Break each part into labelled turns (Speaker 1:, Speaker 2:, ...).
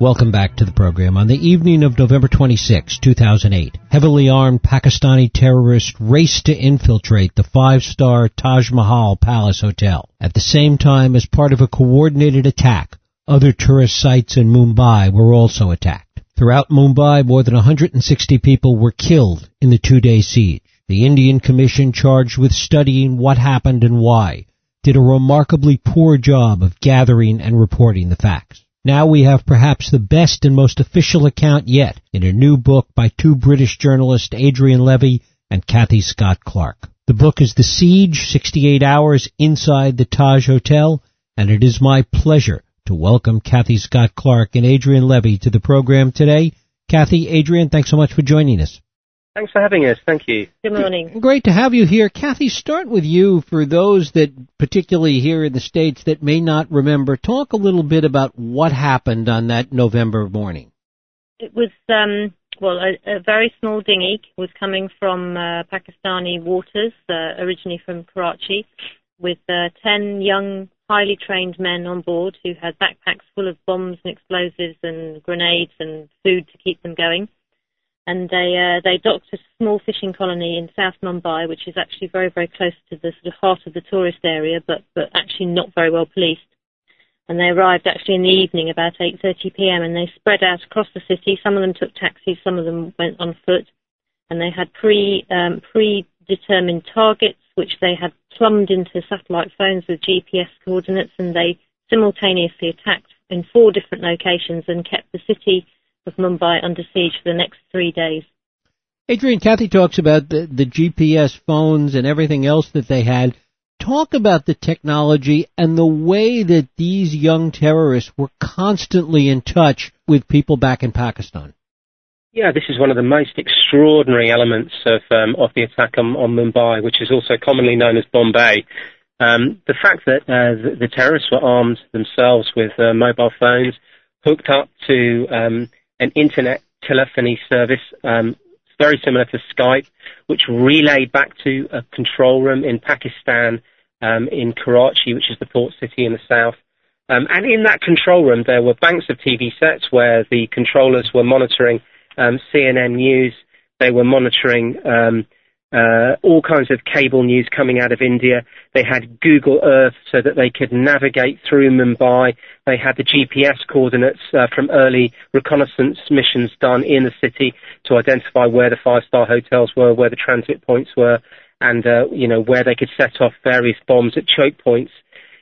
Speaker 1: Welcome back to the program. On the evening of November 26, 2008, heavily armed Pakistani terrorists raced to infiltrate the five-star Taj Mahal Palace Hotel. At the same time, as part of a coordinated attack, other tourist sites in Mumbai were also attacked. Throughout Mumbai, more than 160 people were killed in the two-day siege. The Indian Commission charged with studying what happened and why did a remarkably poor job of gathering and reporting the facts. Now we have perhaps the best and most official account yet in a new book by two British journalists, Adrian Levy and Cathy Scott Clark. The book is The Siege, 68 Hours Inside the Taj Hotel, and it is my pleasure to welcome Cathy Scott Clark and Adrian Levy to the program today. Cathy, Adrian, thanks so much for joining us.
Speaker 2: Thanks for having us. Thank you.
Speaker 3: Good morning.
Speaker 1: Great to have you here. Cathy, start with you for those that, particularly here in the States, that may not remember. Talk a little bit about what happened on that November morning.
Speaker 3: It was, um, well, a, a, very small dinghy was coming from uh, Pakistani waters, uh, originally from Karachi, with uh, 10 young, highly trained men on board who had backpacks full of bombs and explosives and grenades and food to keep them going and they uh, they docked a small fishing colony in South Mumbai, which is actually very very close to the sort of heart of the tourist area, but but actually not very well policed. And they arrived actually in the evening about 8:30 p.m. and they spread out across the city. Some of them took taxis, some of them went on foot, and they had pre um, predetermined targets which they had plumbed into satellite phones with GPS coordinates, and they simultaneously attacked in four different locations and kept the city of Mumbai under siege for the next three days.
Speaker 1: Adrian, Cathy talks about the, the GPS phones and everything else that they had. Talk about the technology and the way that these young terrorists were constantly in touch with people back in Pakistan.
Speaker 2: Yeah, this is one of the most extraordinary elements of um, of the attack on, on, Mumbai, which is also commonly known as Bombay. Um, the fact that uh, the, the, terrorists were armed themselves with uh, mobile phones, hooked up to um, an internet telephony service um, very similar to Skype, which relayed back to a control room in Pakistan um, in Karachi, which is the port city in the south. Um, and in that control room, there were banks of TV sets where the controllers were monitoring CNN news. They were monitoring uh, all kinds of cable news coming out of India. They had Google Earth so that they could navigate through Mumbai. They had the GPS coordinates uh, from early reconnaissance missions done in the city to identify where the five-star hotels were, where the transit points were, and uh, you know where they could set off various bombs at choke points,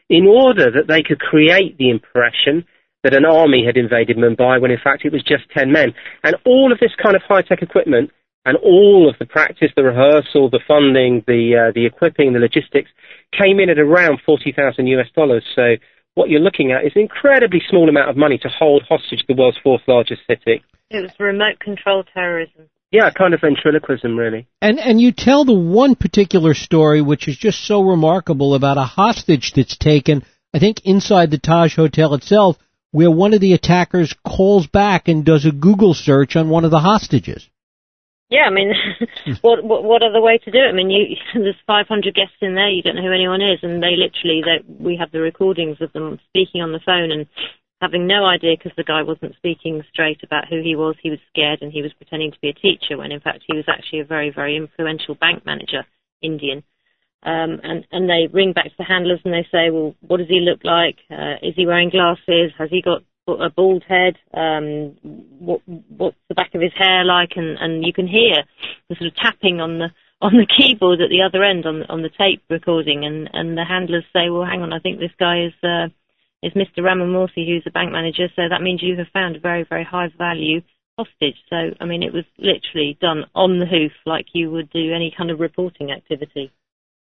Speaker 2: in order that they could create the impression that an army had invaded Mumbai when in fact it was just 10 men. And all of this kind of high-tech equipment and all of the practice, the rehearsal, the funding, the uh, the equipping, the logistics came in at around forty thousand US dollars. So what you're looking at is an incredibly small amount of money to hold hostage the world's fourth largest city.
Speaker 3: It was remote control terrorism.
Speaker 2: Yeah, kind of ventriloquism, really.
Speaker 1: And and you tell the one particular story which is just so remarkable about a hostage that's taken. I think inside the Taj Hotel itself, where one of the attackers calls back and does a Google search on one of the hostages.
Speaker 3: Yeah, I mean, what, what what other way to do it? I mean, you, there's 500 guests in there. You don't know who anyone is, and they literally, they, we have the recordings of them speaking on the phone and having no idea because the guy wasn't speaking straight about who he was. He was scared and he was pretending to be a teacher when in fact he was actually a very very influential bank manager, Indian. Um, and and they ring back to the handlers and they say, well, what does he look like? Uh, is he wearing glasses? Has he got a bald head, um, what, what's the back of his hair like, and, and you can hear the sort of tapping on the on the keyboard at the other end on on the tape recording, and and the handlers say, well, hang on, I think this guy is uh, is Mr. Ramamurthy, who's the bank manager, so that means you have found a very very high value hostage. So I mean, it was literally done on the hoof, like you would do any kind of reporting activity.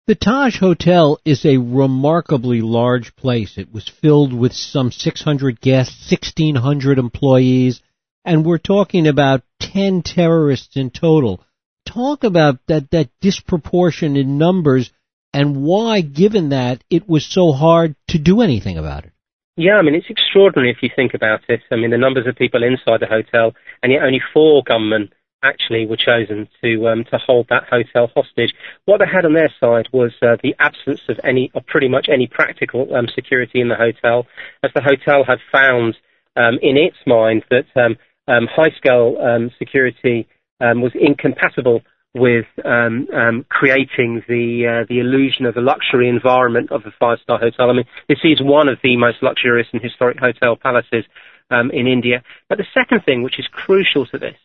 Speaker 1: The Taj Hotel is a remarkably large place. It was filled with some 600 guests, 1,600 employees, and we're talking about 10 terrorists in total. Talk about that, that disproportion in numbers and why, given that, it was so hard to do anything about it.
Speaker 2: Yeah, I mean, it's extraordinary if you think about it. I mean, the numbers of people inside the hotel, and yet only four gunmen actually were chosen to um, to hold that hotel hostage. What they had on their side was uh, the absence of any, of pretty much any practical um, security in the hotel, as the hotel had found um, in its mind that um, um, high-scale um, security was incompatible with creating the uh, the illusion of a luxury environment of a five-star hotel. I mean, this is one of the most luxurious and historic hotel palaces in India. But the second thing, which is crucial to this,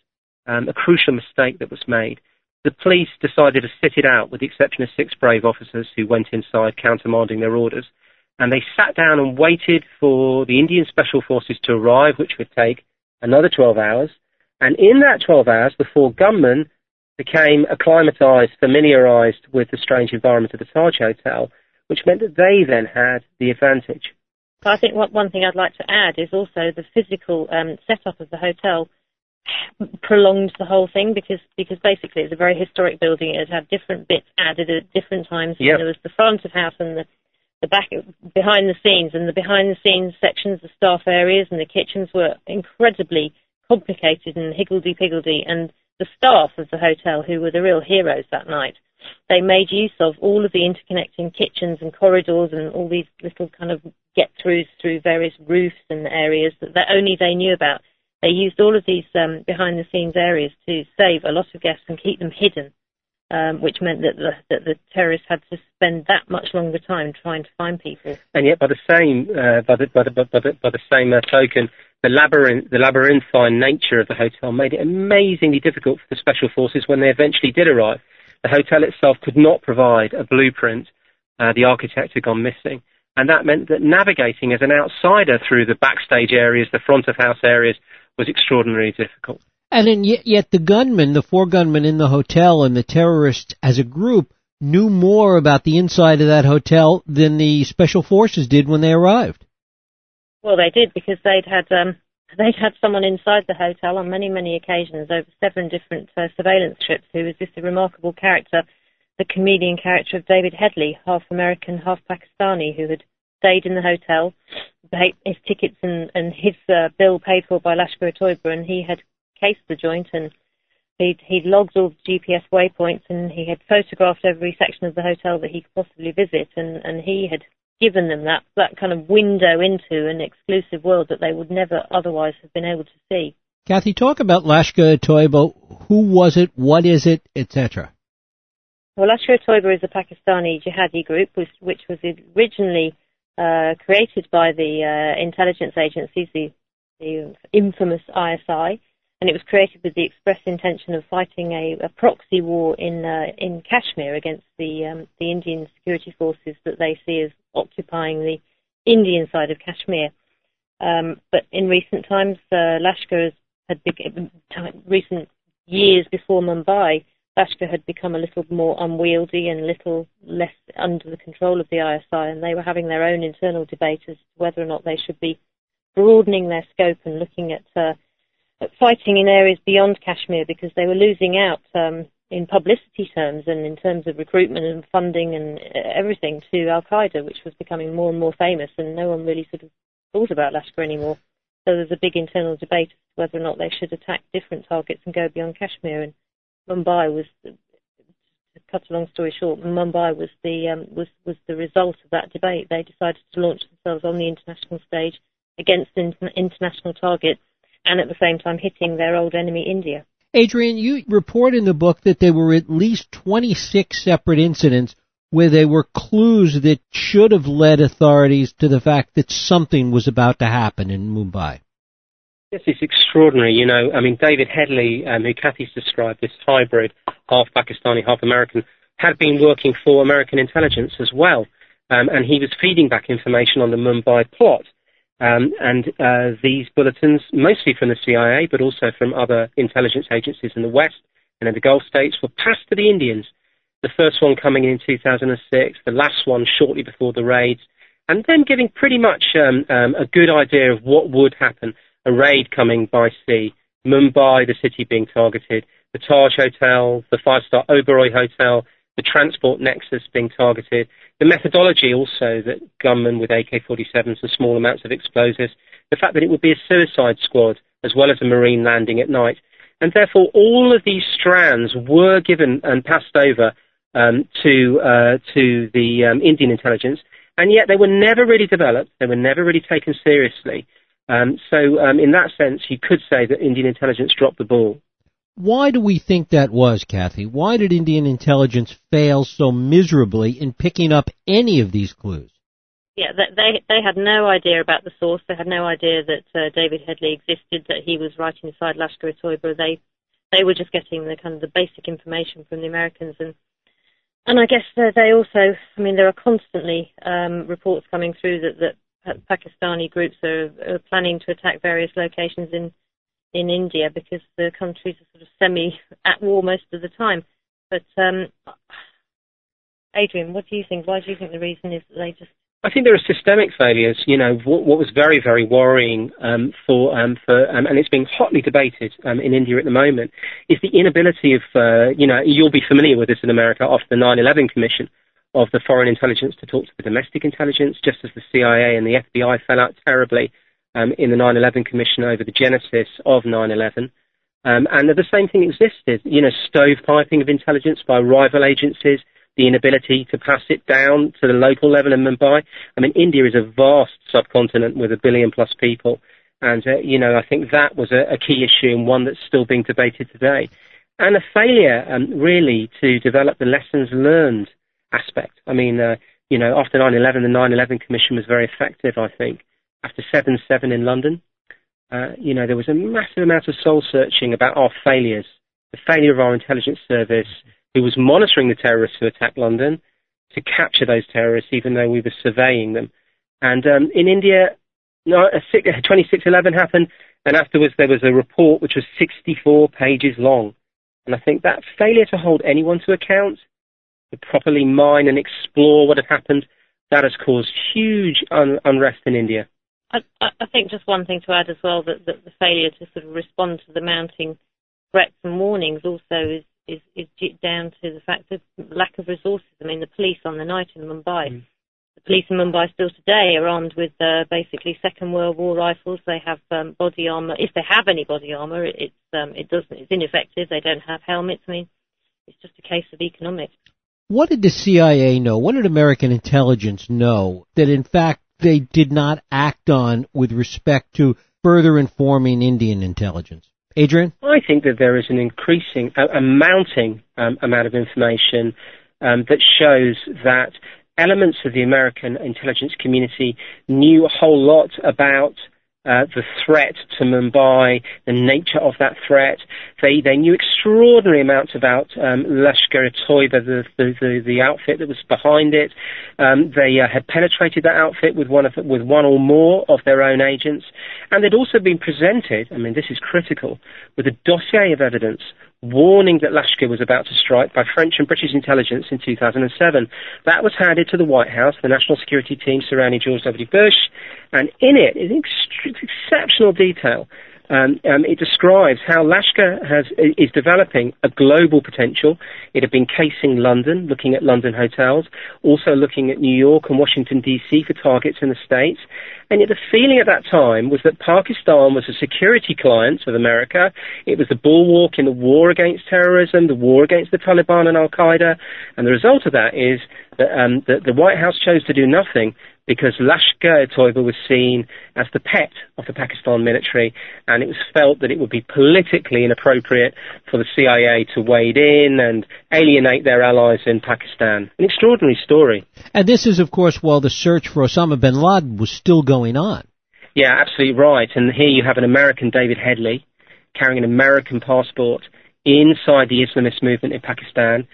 Speaker 2: um, a crucial mistake that was made, the police decided to sit it out, with the exception of six brave officers who went inside countermanding their orders, and they sat down and waited for the Indian Special Forces to arrive, which would take another 12 hours. And in that 12 hours, the four gunmen became acclimatized, familiarized with the strange environment of the Taj Hotel, which meant that they then had the advantage.
Speaker 3: I think one thing I'd like to add is also the physical um, setup of the hotel prolonged the whole thing because because basically it's a very historic building. It had different bits added at different times.
Speaker 2: Yep.
Speaker 3: There was the front of house and the the back behind the scenes and the behind the scenes sections, the staff areas and the kitchens were incredibly complicated and higgledy piggledy. And the staff of the hotel, who were the real heroes that night, they made use of all of the interconnecting kitchens and corridors and all these little kind of get throughs through various roofs and areas that, that only they knew about. They used all of these um, behind the scenes areas to save a lot of guests and keep them hidden, um, which meant that the, that the terrorists had to spend that much longer time trying to find people.
Speaker 2: And yet, by the same uh, by the by the, by the, by the same uh, token, the labyrinth, the labyrinthine nature of the hotel made it amazingly difficult for the special forces when they eventually did arrive. The hotel itself could not provide a blueprint. Uh, the architect had gone missing. And that meant that navigating as an outsider through the backstage areas, the front of house areas, was extraordinarily difficult.
Speaker 1: And then yet, yet the gunmen, the four gunmen in the hotel and the terrorists as a group knew more about the inside of that hotel than the special forces did when they arrived.
Speaker 3: Well, they did because they'd had um, they'd had someone inside the hotel on many many occasions over seven different uh, surveillance trips who was just a remarkable character, the comedian character of David Headley, half American, half Pakistani, who had stayed in the hotel, his tickets and, and his uh, bill paid for by Lashkar-e-Toiba, and he had cased the joint and he'd, he'd logged all the GPS waypoints and he had photographed every section of the hotel that he could possibly visit, and, and he had given them that, that kind of window into an exclusive world that they would never otherwise have been able to see.
Speaker 1: Cathy, talk about Lashkar-e-Toiba. Who was it? What is it? Etc.
Speaker 3: Well, Lashkar-e-Toiba is a Pakistani jihadi group which, which was originally uh, created by the uh, intelligence agencies, the, the, infamous ISI, and it was created with the express intention of fighting a, a proxy war in uh, in Kashmir against the um, the Indian security forces that they see as occupying the Indian side of Kashmir. Um, but in recent times, uh, Lashkar had been, recent years before Mumbai, Lashkar had become a little more unwieldy and a little less under the control of the ISI, and they were having their own internal debate as to whether or not they should be broadening their scope and looking at, uh, at fighting in areas beyond Kashmir because they were losing out um, in publicity terms and in terms of recruitment and funding and uh, everything to Al Qaeda, which was becoming more and more famous, and no one really sort of thought about Lashkar anymore. So there's a big internal debate as to whether or not they should attack different targets and go beyond Kashmir. And Mumbai was, to cut a long story short, Mumbai was the um, was was the result of that debate. They decided to launch themselves on the international stage against international targets, and at the same time hitting their old enemy India.
Speaker 1: Adrian, you report in the book that there were at least 26 separate incidents where there were clues that should have led authorities to the fact that something was about to happen in Mumbai.
Speaker 2: Yes, is extraordinary. You know, I mean, David Headley, um, who Cathy's described, this hybrid, half Pakistani, half American, had been working for American intelligence as well. Um, and he was feeding back information on the Mumbai plot. Um, and uh, these bulletins, mostly from the CIA, but also from other intelligence agencies in the West and in the Gulf states, were passed to the Indians. The first one coming in 2006, the last one shortly before the raids, and then giving pretty much um, um, a good idea of what would happen. A raid coming by sea, Mumbai, the city being targeted, the Taj Hotel, the five-star Oberoi Hotel, the transport nexus being targeted, the methodology also that gunmen with AK-47s and small amounts of explosives, the fact that it would be a suicide squad as well as a marine landing at night. And therefore, all of these strands were given and passed over um, to uh, to the um, Indian intelligence, and yet they were never really developed. They were never really taken seriously. Um, so, um, in that sense, you could say that Indian intelligence dropped the ball.
Speaker 1: Why do we think that was, Cathy? Why did Indian intelligence fail so miserably in picking up any of these clues?
Speaker 3: Yeah, they they had no idea about the source. They had no idea that uh, David Headley existed, that he was writing inside Lashkar-e-Toiba. They they were just getting the kind of the basic information from the Americans, and and I guess they also, I mean, there are constantly um, reports coming through that that Pakistani groups are, are planning to attack various locations in in India because the countries are sort of semi at war most of the time. But um, Adrian, what do you think? Why do you think the reason is that they just
Speaker 2: I think there are systemic failures. You know, what, what was very, very worrying um, for, um, for um, and it's being hotly debated um, in India at the moment, is the inability of, uh, you know, you'll be familiar with this in America after the 9/11 Commission of the foreign intelligence to talk to the domestic intelligence, just as the CIA and the FBI fell out terribly um, in the 9/11 Commission over the genesis of 9/11. Um, and the same thing existed, you know, stovepiping of intelligence by rival agencies the inability to pass it down to the local level in Mumbai. I mean, India is a vast subcontinent with a billion plus people. And, uh, you know, I think that was a, a, key issue and one that's still being debated today. And a failure, um, really, to develop the lessons learned aspect. I mean, uh, you know, after 9-11, the 9-11 Commission was very effective, I think. After 7-7 in London, uh, you know, there was a massive amount of soul searching about our failures, the failure of our intelligence service, who was monitoring the terrorists who attacked London to capture those terrorists, even though we were surveying them. And um, in India, no, 2611 happened, and afterwards there was a report which was 64 pages long. And I think that failure to hold anyone to account, to properly mine and explore what had happened, that has caused huge un- unrest in India.
Speaker 3: I, I, think just one thing to add as well that, that the failure to sort of respond to the mounting threats and warnings also is, is, is down to the fact of lack of resources. I mean, the police on the night in Mumbai, mm. the police in Mumbai still today are armed with uh, basically Second World War rifles. They have um, body armor. If they have any body armor, it, it's um, it doesn't. It's ineffective. They don't have helmets. I mean, it's just a case of economics.
Speaker 1: What did the CIA know? What did American intelligence know that in fact they did not act on with respect to further informing Indian intelligence? Adrian?
Speaker 2: I think that there is an increasing, a, a mounting um, amount of information um, that shows that elements of the American intelligence community knew a whole lot about uh, the threat to Mumbai, the nature of that threat. They they knew extraordinary amounts about um, Lashkar-e-Toiba, the, the, the, the outfit that was behind it. Um, they uh, had penetrated that outfit with one of with one or more of their own agents, and they'd also been presented. I mean, this is critical with a dossier of evidence warning that Lashkar was about to strike by French and British intelligence in 2007. That was handed to the White House, the national security team surrounding George W. Bush, and in it, is exceptional detail um, um, it describes how Lashkar has, is developing a global potential. It had been casing London, looking at London hotels, also looking at New York and Washington, D.C. for targets in the States. And yet the feeling at that time was that Pakistan was a security client of America. It was the bulwark in the war against terrorism, the war against the Taliban and Al Qaeda. And the result of that is that um, the White House chose to do nothing because Lashkar-e-Toiba was seen as the pet of the Pakistan military, and it was felt that it would be politically inappropriate for the CIA to wade in and alienate their allies in Pakistan. An extraordinary story.
Speaker 1: And this is, of course, while the search for Osama bin Laden was still going on.
Speaker 2: Yeah, absolutely right. And here you have an American David Headley carrying an American passport inside the Islamist movement in Pakistan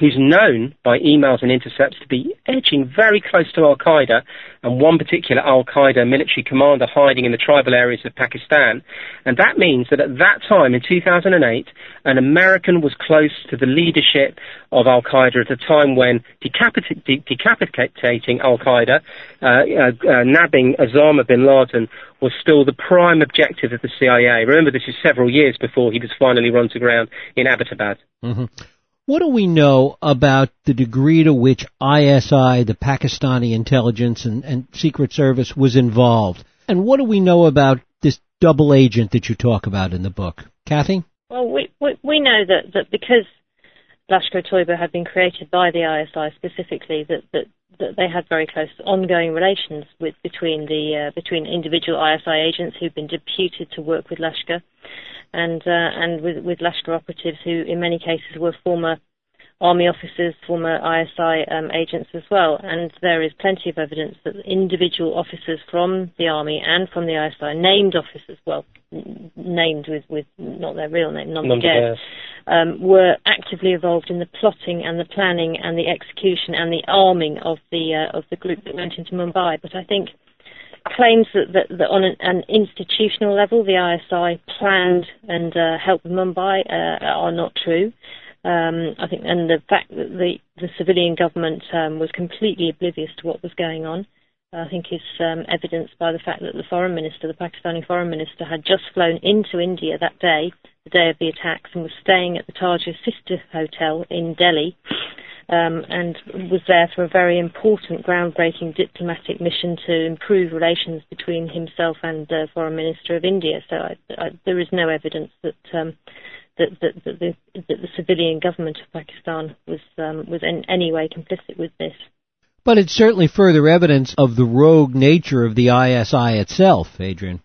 Speaker 2: who's known by emails and intercepts to be edging very close to Al Qaeda, and one particular Al Qaeda military commander hiding in the tribal areas of Pakistan. And that means that at that time, in 2008, an American was close to the leadership of Al Qaeda at a time when de- decapitating Al Qaeda, uh, uh, uh, nabbing Osama bin Laden, was still the prime objective of the CIA. Remember, this is several years before he was finally run to ground in Abbottabad.
Speaker 1: Mm-hmm. What do we know about the degree to which ISI, the Pakistani intelligence and, and Secret Service, was involved? And what do we know about this double agent that you talk about in the book? Cathy?
Speaker 3: Well, we, we, we know that, that because Lashkar-e-Toiba had been created by the ISI specifically, that, that, that they had very close ongoing relations with between the uh, between individual ISI agents who'd been deputed to work with Lashkar, and uh, and with, with Lashkar operatives who, in many cases, were former army officers, former ISI um, agents as well. And there is plenty of evidence that individual officers from the army and from the ISI, named officers, well, n- named with, with not their real name, non um, were actively involved in the plotting and the planning and the execution and the arming of the uh, of the group that went into Mumbai. But I think claims that, that, that on an, an, institutional level the ISI planned and uh, helped Mumbai uh, are not true. Um, I think, and the fact that the, the civilian government um, was completely oblivious to what was going on, I think is um, evidenced by the fact that the foreign minister, the Pakistani foreign minister, had just flown into India that day, the day of the attacks, and was staying at the Taj's sister hotel in Delhi. Um, and was there for a very important, groundbreaking diplomatic mission to improve relations between himself and the Foreign Minister of India. So I, I, there is no evidence that um, that, that, that, the, that the civilian government of Pakistan was um, was in any way complicit with this.
Speaker 1: But it's certainly further evidence of the rogue nature of the ISI itself, Adrian.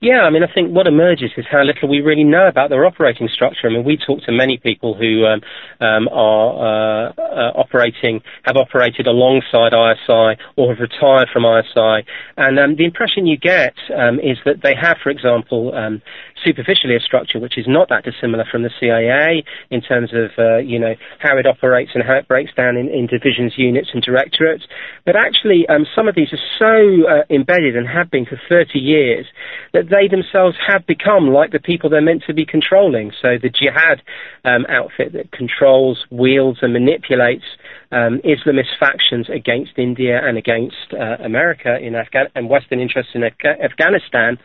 Speaker 2: Yeah, I mean, I think what emerges is how little we really know about their operating structure. I mean, we talk to many people who um, um, are uh, uh, operating, have operated alongside ISI or have retired from ISI, and um, the impression you get um, is that they have, for example, um, superficially a structure which is not that dissimilar from the CIA in terms of, uh, you know, how it operates and how it breaks down in, in divisions, units, and directorates. But actually, um, some of these are so uh, embedded and have been for 30 years that they themselves have become like the people they're meant to be controlling. So the jihad um, outfit that controls, wields, and manipulates um, Islamist factions against India and against uh, America in Afghan- and Western interests in Af- Afghanistan,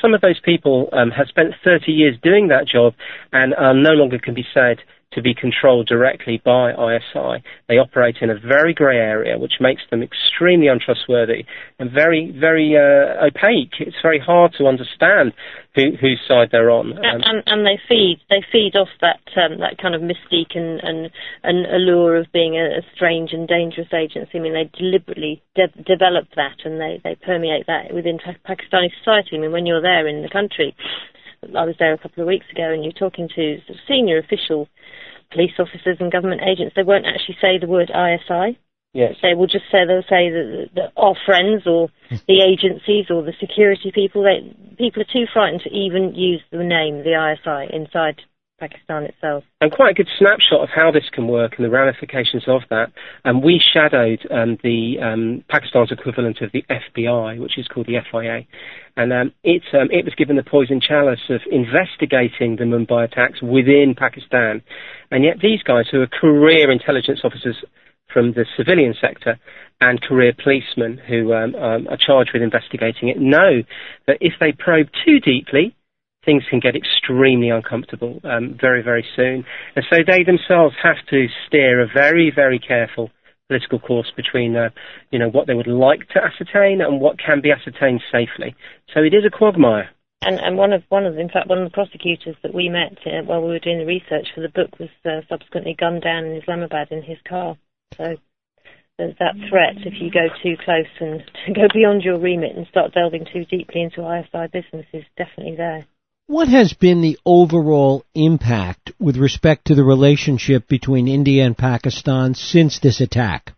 Speaker 2: some of those people um, have spent 30 years doing that job and uh, no longer can be said to be controlled directly by ISI. They operate in a very grey area, which makes them extremely untrustworthy and very, very uh, opaque. It's very hard to understand who, whose side they're on.
Speaker 3: Um, and, and, they feed they feed off that um, that kind of mystique and, and, and allure of being a, a, strange and dangerous agency. I mean, they deliberately de- develop that and they, they permeate that within Pakistani society. I mean, when you're there in the country, I was there a couple of weeks ago, and you're talking to senior official police officers and government agents. They won't actually say the word ISI.
Speaker 2: Yes.
Speaker 3: They will just say they'll say that, that our friends or the agencies or the security people. They people are too frightened to even use the name the ISI inside Pakistan itself.
Speaker 2: And quite a good snapshot of how this can work and the ramifications of that. And um, we shadowed um, the um, Pakistan's equivalent of the FBI, which is called the FIA, and um, it, um, it was given the poison chalice of investigating the Mumbai attacks within Pakistan. And yet these guys, who are career intelligence officers from the civilian sector and career policemen who um, are charged with investigating it, know that if they probe too deeply, things can get extremely uncomfortable um, very, very soon. And so they themselves have to steer a very, very careful political course between, uh, you know, what they would like to ascertain and what can be ascertained safely. So it is a quagmire.
Speaker 3: And, and one of one of in fact one of the prosecutors that we met uh, while we were doing the research for the book was uh, subsequently gunned down in Islamabad in his car. So there's that threat if you go too close and to go beyond your remit and start delving too deeply into ISI business is definitely there.
Speaker 1: What has been the overall impact with respect to the relationship between India and Pakistan since this attack?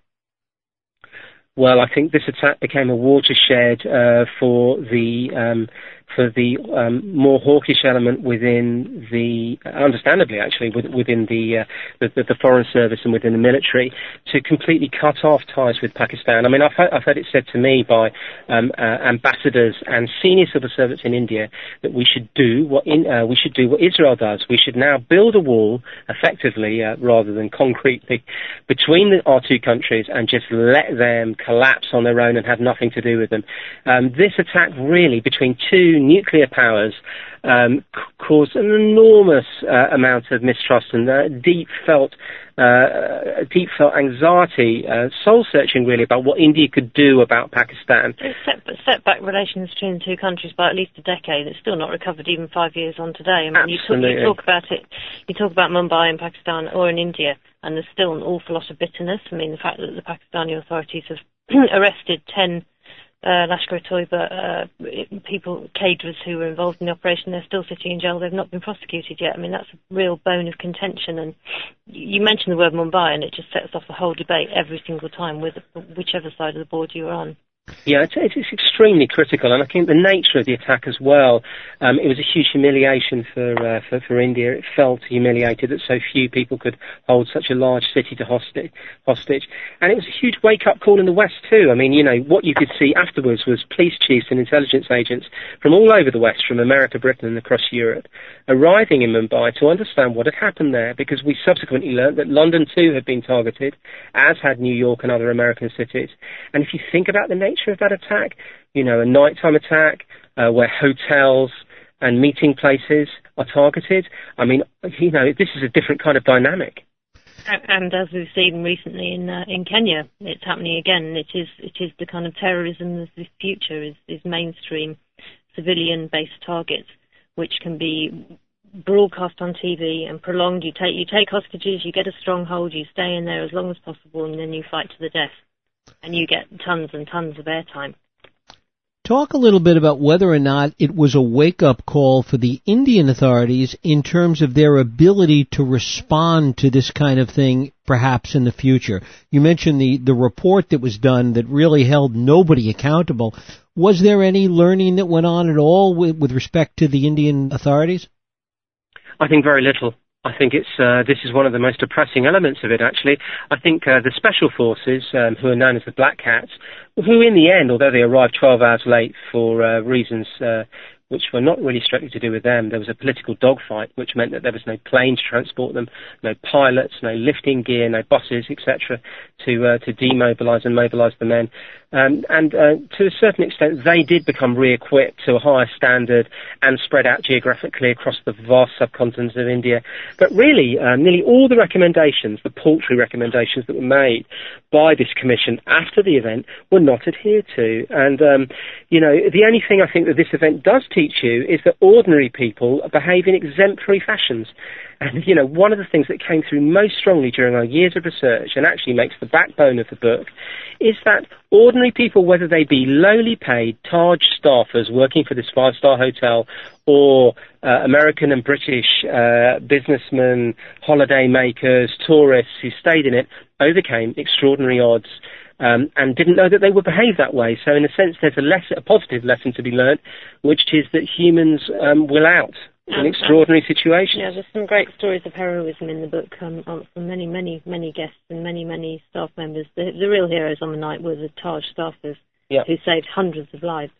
Speaker 2: Well, I think this attack became a watershed uh, for the um, for the um, more hawkish element within the, understandably actually, within the, uh, the, the, foreign service and within the military, to completely cut off ties with Pakistan. I mean, I've, I've heard it said to me by um, uh, ambassadors and senior civil servants in India that we should do what in, uh, we should do what Israel does. We should now build a wall, effectively uh, rather than concretely, between the, our two countries and just let them collapse on their own and have nothing to do with them. Um, this attack really between two nuclear powers um, caused an enormous uh, amount of mistrust and uh, deep felt uh, deep felt anxiety, uh, soul searching really about what India could do about Pakistan.
Speaker 3: It's set, set back relations between the two countries by at least a decade. It's still not recovered even five years on today. I mean, you talk, you talk about it, you talk about Mumbai in Pakistan or in India, and there's still an awful lot of bitterness. I mean, the fact that the Pakistani authorities have arrested 10 uh, Lashkar-e-Toiba uh, people, cadres who were involved in the operation, they're still sitting in jail. They've not been prosecuted yet. I mean, that's a real bone of contention. And you mentioned the word Mumbai, and it just sets off the whole debate every single time, with whichever side of the board you're on.
Speaker 2: Yeah, it's, it's, extremely critical, and I think the nature of the attack as well. Um, it was a huge humiliation for, uh, for, for India. It felt humiliated that so few people could hold such a large city to hostage, hostage, and it was a huge wake-up call in the West too. I mean, you know, what you could see afterwards was police chiefs and intelligence agents from all over the West, from America, Britain, and across Europe, arriving in Mumbai to understand what had happened there, because we subsequently learned that London too had been targeted, as had New York and other American cities. And if you think about the nature nature of that attack. You know, a nighttime attack uh, where hotels and meeting places are targeted. I mean, you know, this is a different kind of dynamic.
Speaker 3: And as we've seen recently in uh, in Kenya, it's happening again. It is it is the kind of terrorism of the future is, is mainstream civilian-based targets, which can be broadcast on TV and prolonged. You take you take hostages, you get a stronghold, you stay in there as long as possible, and then you fight to the death and you get tons and tons of airtime.
Speaker 1: Talk a little bit about whether or not it was a wake up call for the Indian authorities in terms of their ability to respond to this kind of thing perhaps in the future. You mentioned the, the report that was done that really held nobody accountable. Was there any learning that went on at all with, with respect to the Indian authorities?
Speaker 2: I think very little. I think it's uh, this is one of the most depressing elements of it. Actually, I think uh, the special forces, um, who are known as the Black Cats, who in the end, although they arrived 12 hours late for uh, reasons uh, which were not really strictly to do with them. There was a political dogfight, which meant that there was no plane to transport them, no pilots, no lifting gear, no buses, etc., to uh, to demobilise and mobilise the men. Um, and uh, to a certain extent, they did become re-equipped to a higher standard and spread out geographically across the vast subcontinent of India. But really, uh, nearly all the recommendations, the paltry recommendations that were made by this commission after the event, were not adhered to. And um, you know, the only thing I think that this event does teach you is that ordinary people behave in exemplary fashions. And, you know, one of the things that came through most strongly during our years of research and actually makes the backbone of the book is that ordinary people, whether they be lowly paid Taj staffers working for this five-star hotel or uh, American and British uh, businessmen, holiday makers, tourists who stayed in it, overcame extraordinary odds um, and didn't know that they would behave that way. So, in a sense, there's a, lesson, a positive lesson to be learnt, which is that humans um, will out in um, extraordinary situation.
Speaker 3: Yeah, there's some great stories of heroism in the book um, from many, many, many guests and many, many staff members. The, the real heroes on the night were the Taj staffers yep. who saved hundreds of lives.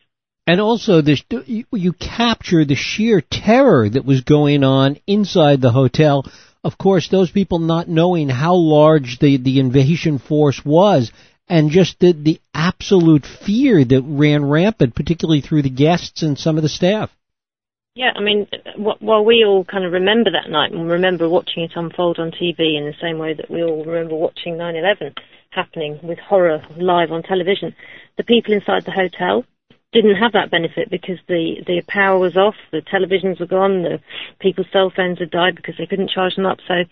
Speaker 1: And also, this, you, you capture the sheer terror that was going on inside the hotel. Of course, those people not knowing how large the, the invasion force was and just the, the absolute fear that ran rampant, particularly through the guests and some of the staff.
Speaker 3: Yeah, I mean, while we all kind of remember that night and remember watching it unfold on TV in the same way that we all remember watching 9/11 happening with horror live on television, the people inside the hotel didn't have that benefit because the the power was off, the televisions were gone, the people's cell phones had died because they couldn't charge them up. So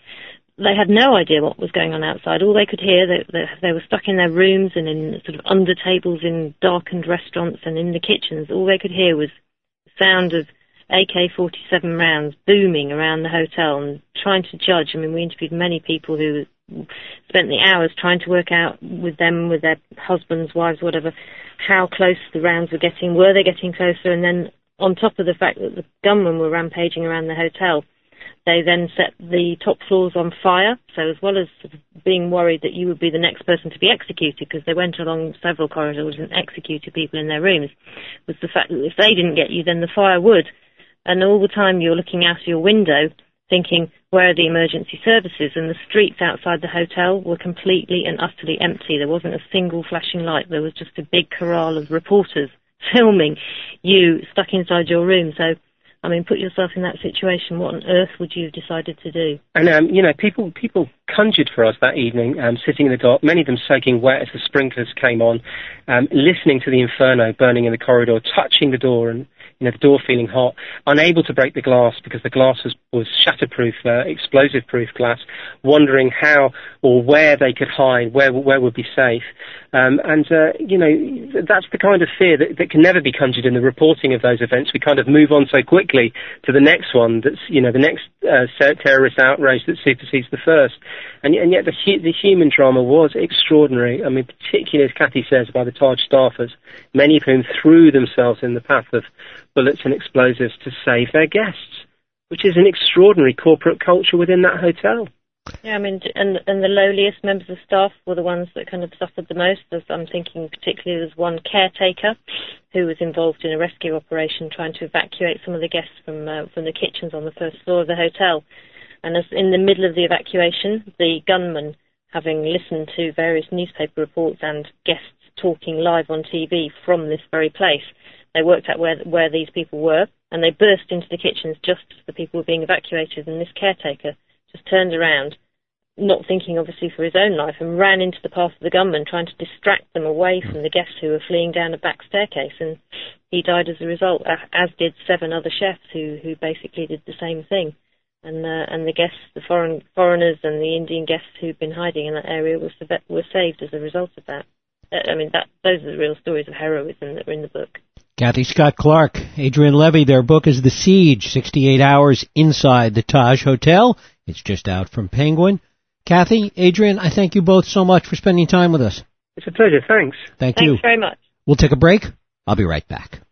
Speaker 3: they had no idea what was going on outside. All they could hear, they, they, they were stuck in their rooms and in sort of under tables in darkened restaurants and in the kitchens. All they could hear was the sound of AK-47 rounds booming around the hotel and trying to judge. I mean, we interviewed many people who spent the hours trying to work out with them, with their husbands, wives, whatever, how close the rounds were getting. Were they getting closer? And then on top of the fact that the gunmen were rampaging around the hotel, they then set the top floors on fire. So as well as being worried that you would be the next person to be executed, because they went along several corridors and executed people in their rooms, was the fact that if they didn't get you, then the fire would. And all the time you're looking out of your window, thinking, where are the emergency services? And the streets outside the hotel were completely and utterly empty. There wasn't a single flashing light. There was just a big corral of reporters filming you stuck inside your room. So I mean, put yourself in that situation. What on earth would you have decided to do?
Speaker 2: And um, you know, people people conjured for us that evening, um, sitting in the dark, many of them soaking wet as the sprinklers came on, um, listening to the inferno burning in the corridor, touching the door and you know, the door feeling hot, unable to break the glass because the glass was, was shatterproof, uh, explosive-proof glass, wondering how or where they could hide, where where would be safe. Um, and, uh, you know, that's the kind of fear that, that can never be conjured in the reporting of those events. We kind of move on so quickly to the next one that's, you know, the next uh, terrorist outrage that supersedes the first. And, and yet the, the human drama was extraordinary. I mean, particularly as Cathy says, by the Taj staffers, many of whom threw themselves in the path of bullets and explosives to save their guests, which is an extraordinary corporate culture within that hotel.
Speaker 3: Yeah, I mean, and and the lowliest members of staff were the ones that kind of suffered the most. As I'm thinking particularly, there's one caretaker who was involved in a rescue operation trying to evacuate some of the guests from uh, from the kitchens on the first floor of the hotel. And as in the middle of the evacuation, the gunman, having listened to various newspaper reports and guests talking live on TV from this very place, they worked out where where these people were, and they burst into the kitchens just as the people were being evacuated. And this caretaker just turned around, not thinking obviously for his own life, and ran into the path of the gunmen, trying to distract them away from the guests who were fleeing down a back staircase. And he died as a result, as did seven other chefs who who basically did the same thing. And uh, and the guests, the foreign foreigners and the Indian guests who'd been hiding in that area were were saved as a result of that. Uh, I mean, that those are the real stories of heroism that were in the book.
Speaker 1: Cathy Scott Clark, Adrian Levy, their book is The Siege, 68 Hours Inside the Taj Hotel. It's just out from Penguin. Cathy, Adrian, I thank you both so much for spending time with us.
Speaker 2: It's a pleasure. Thanks.
Speaker 1: Thank
Speaker 3: Thanks
Speaker 1: you.
Speaker 3: very much.
Speaker 1: We'll take a break. I'll be right back.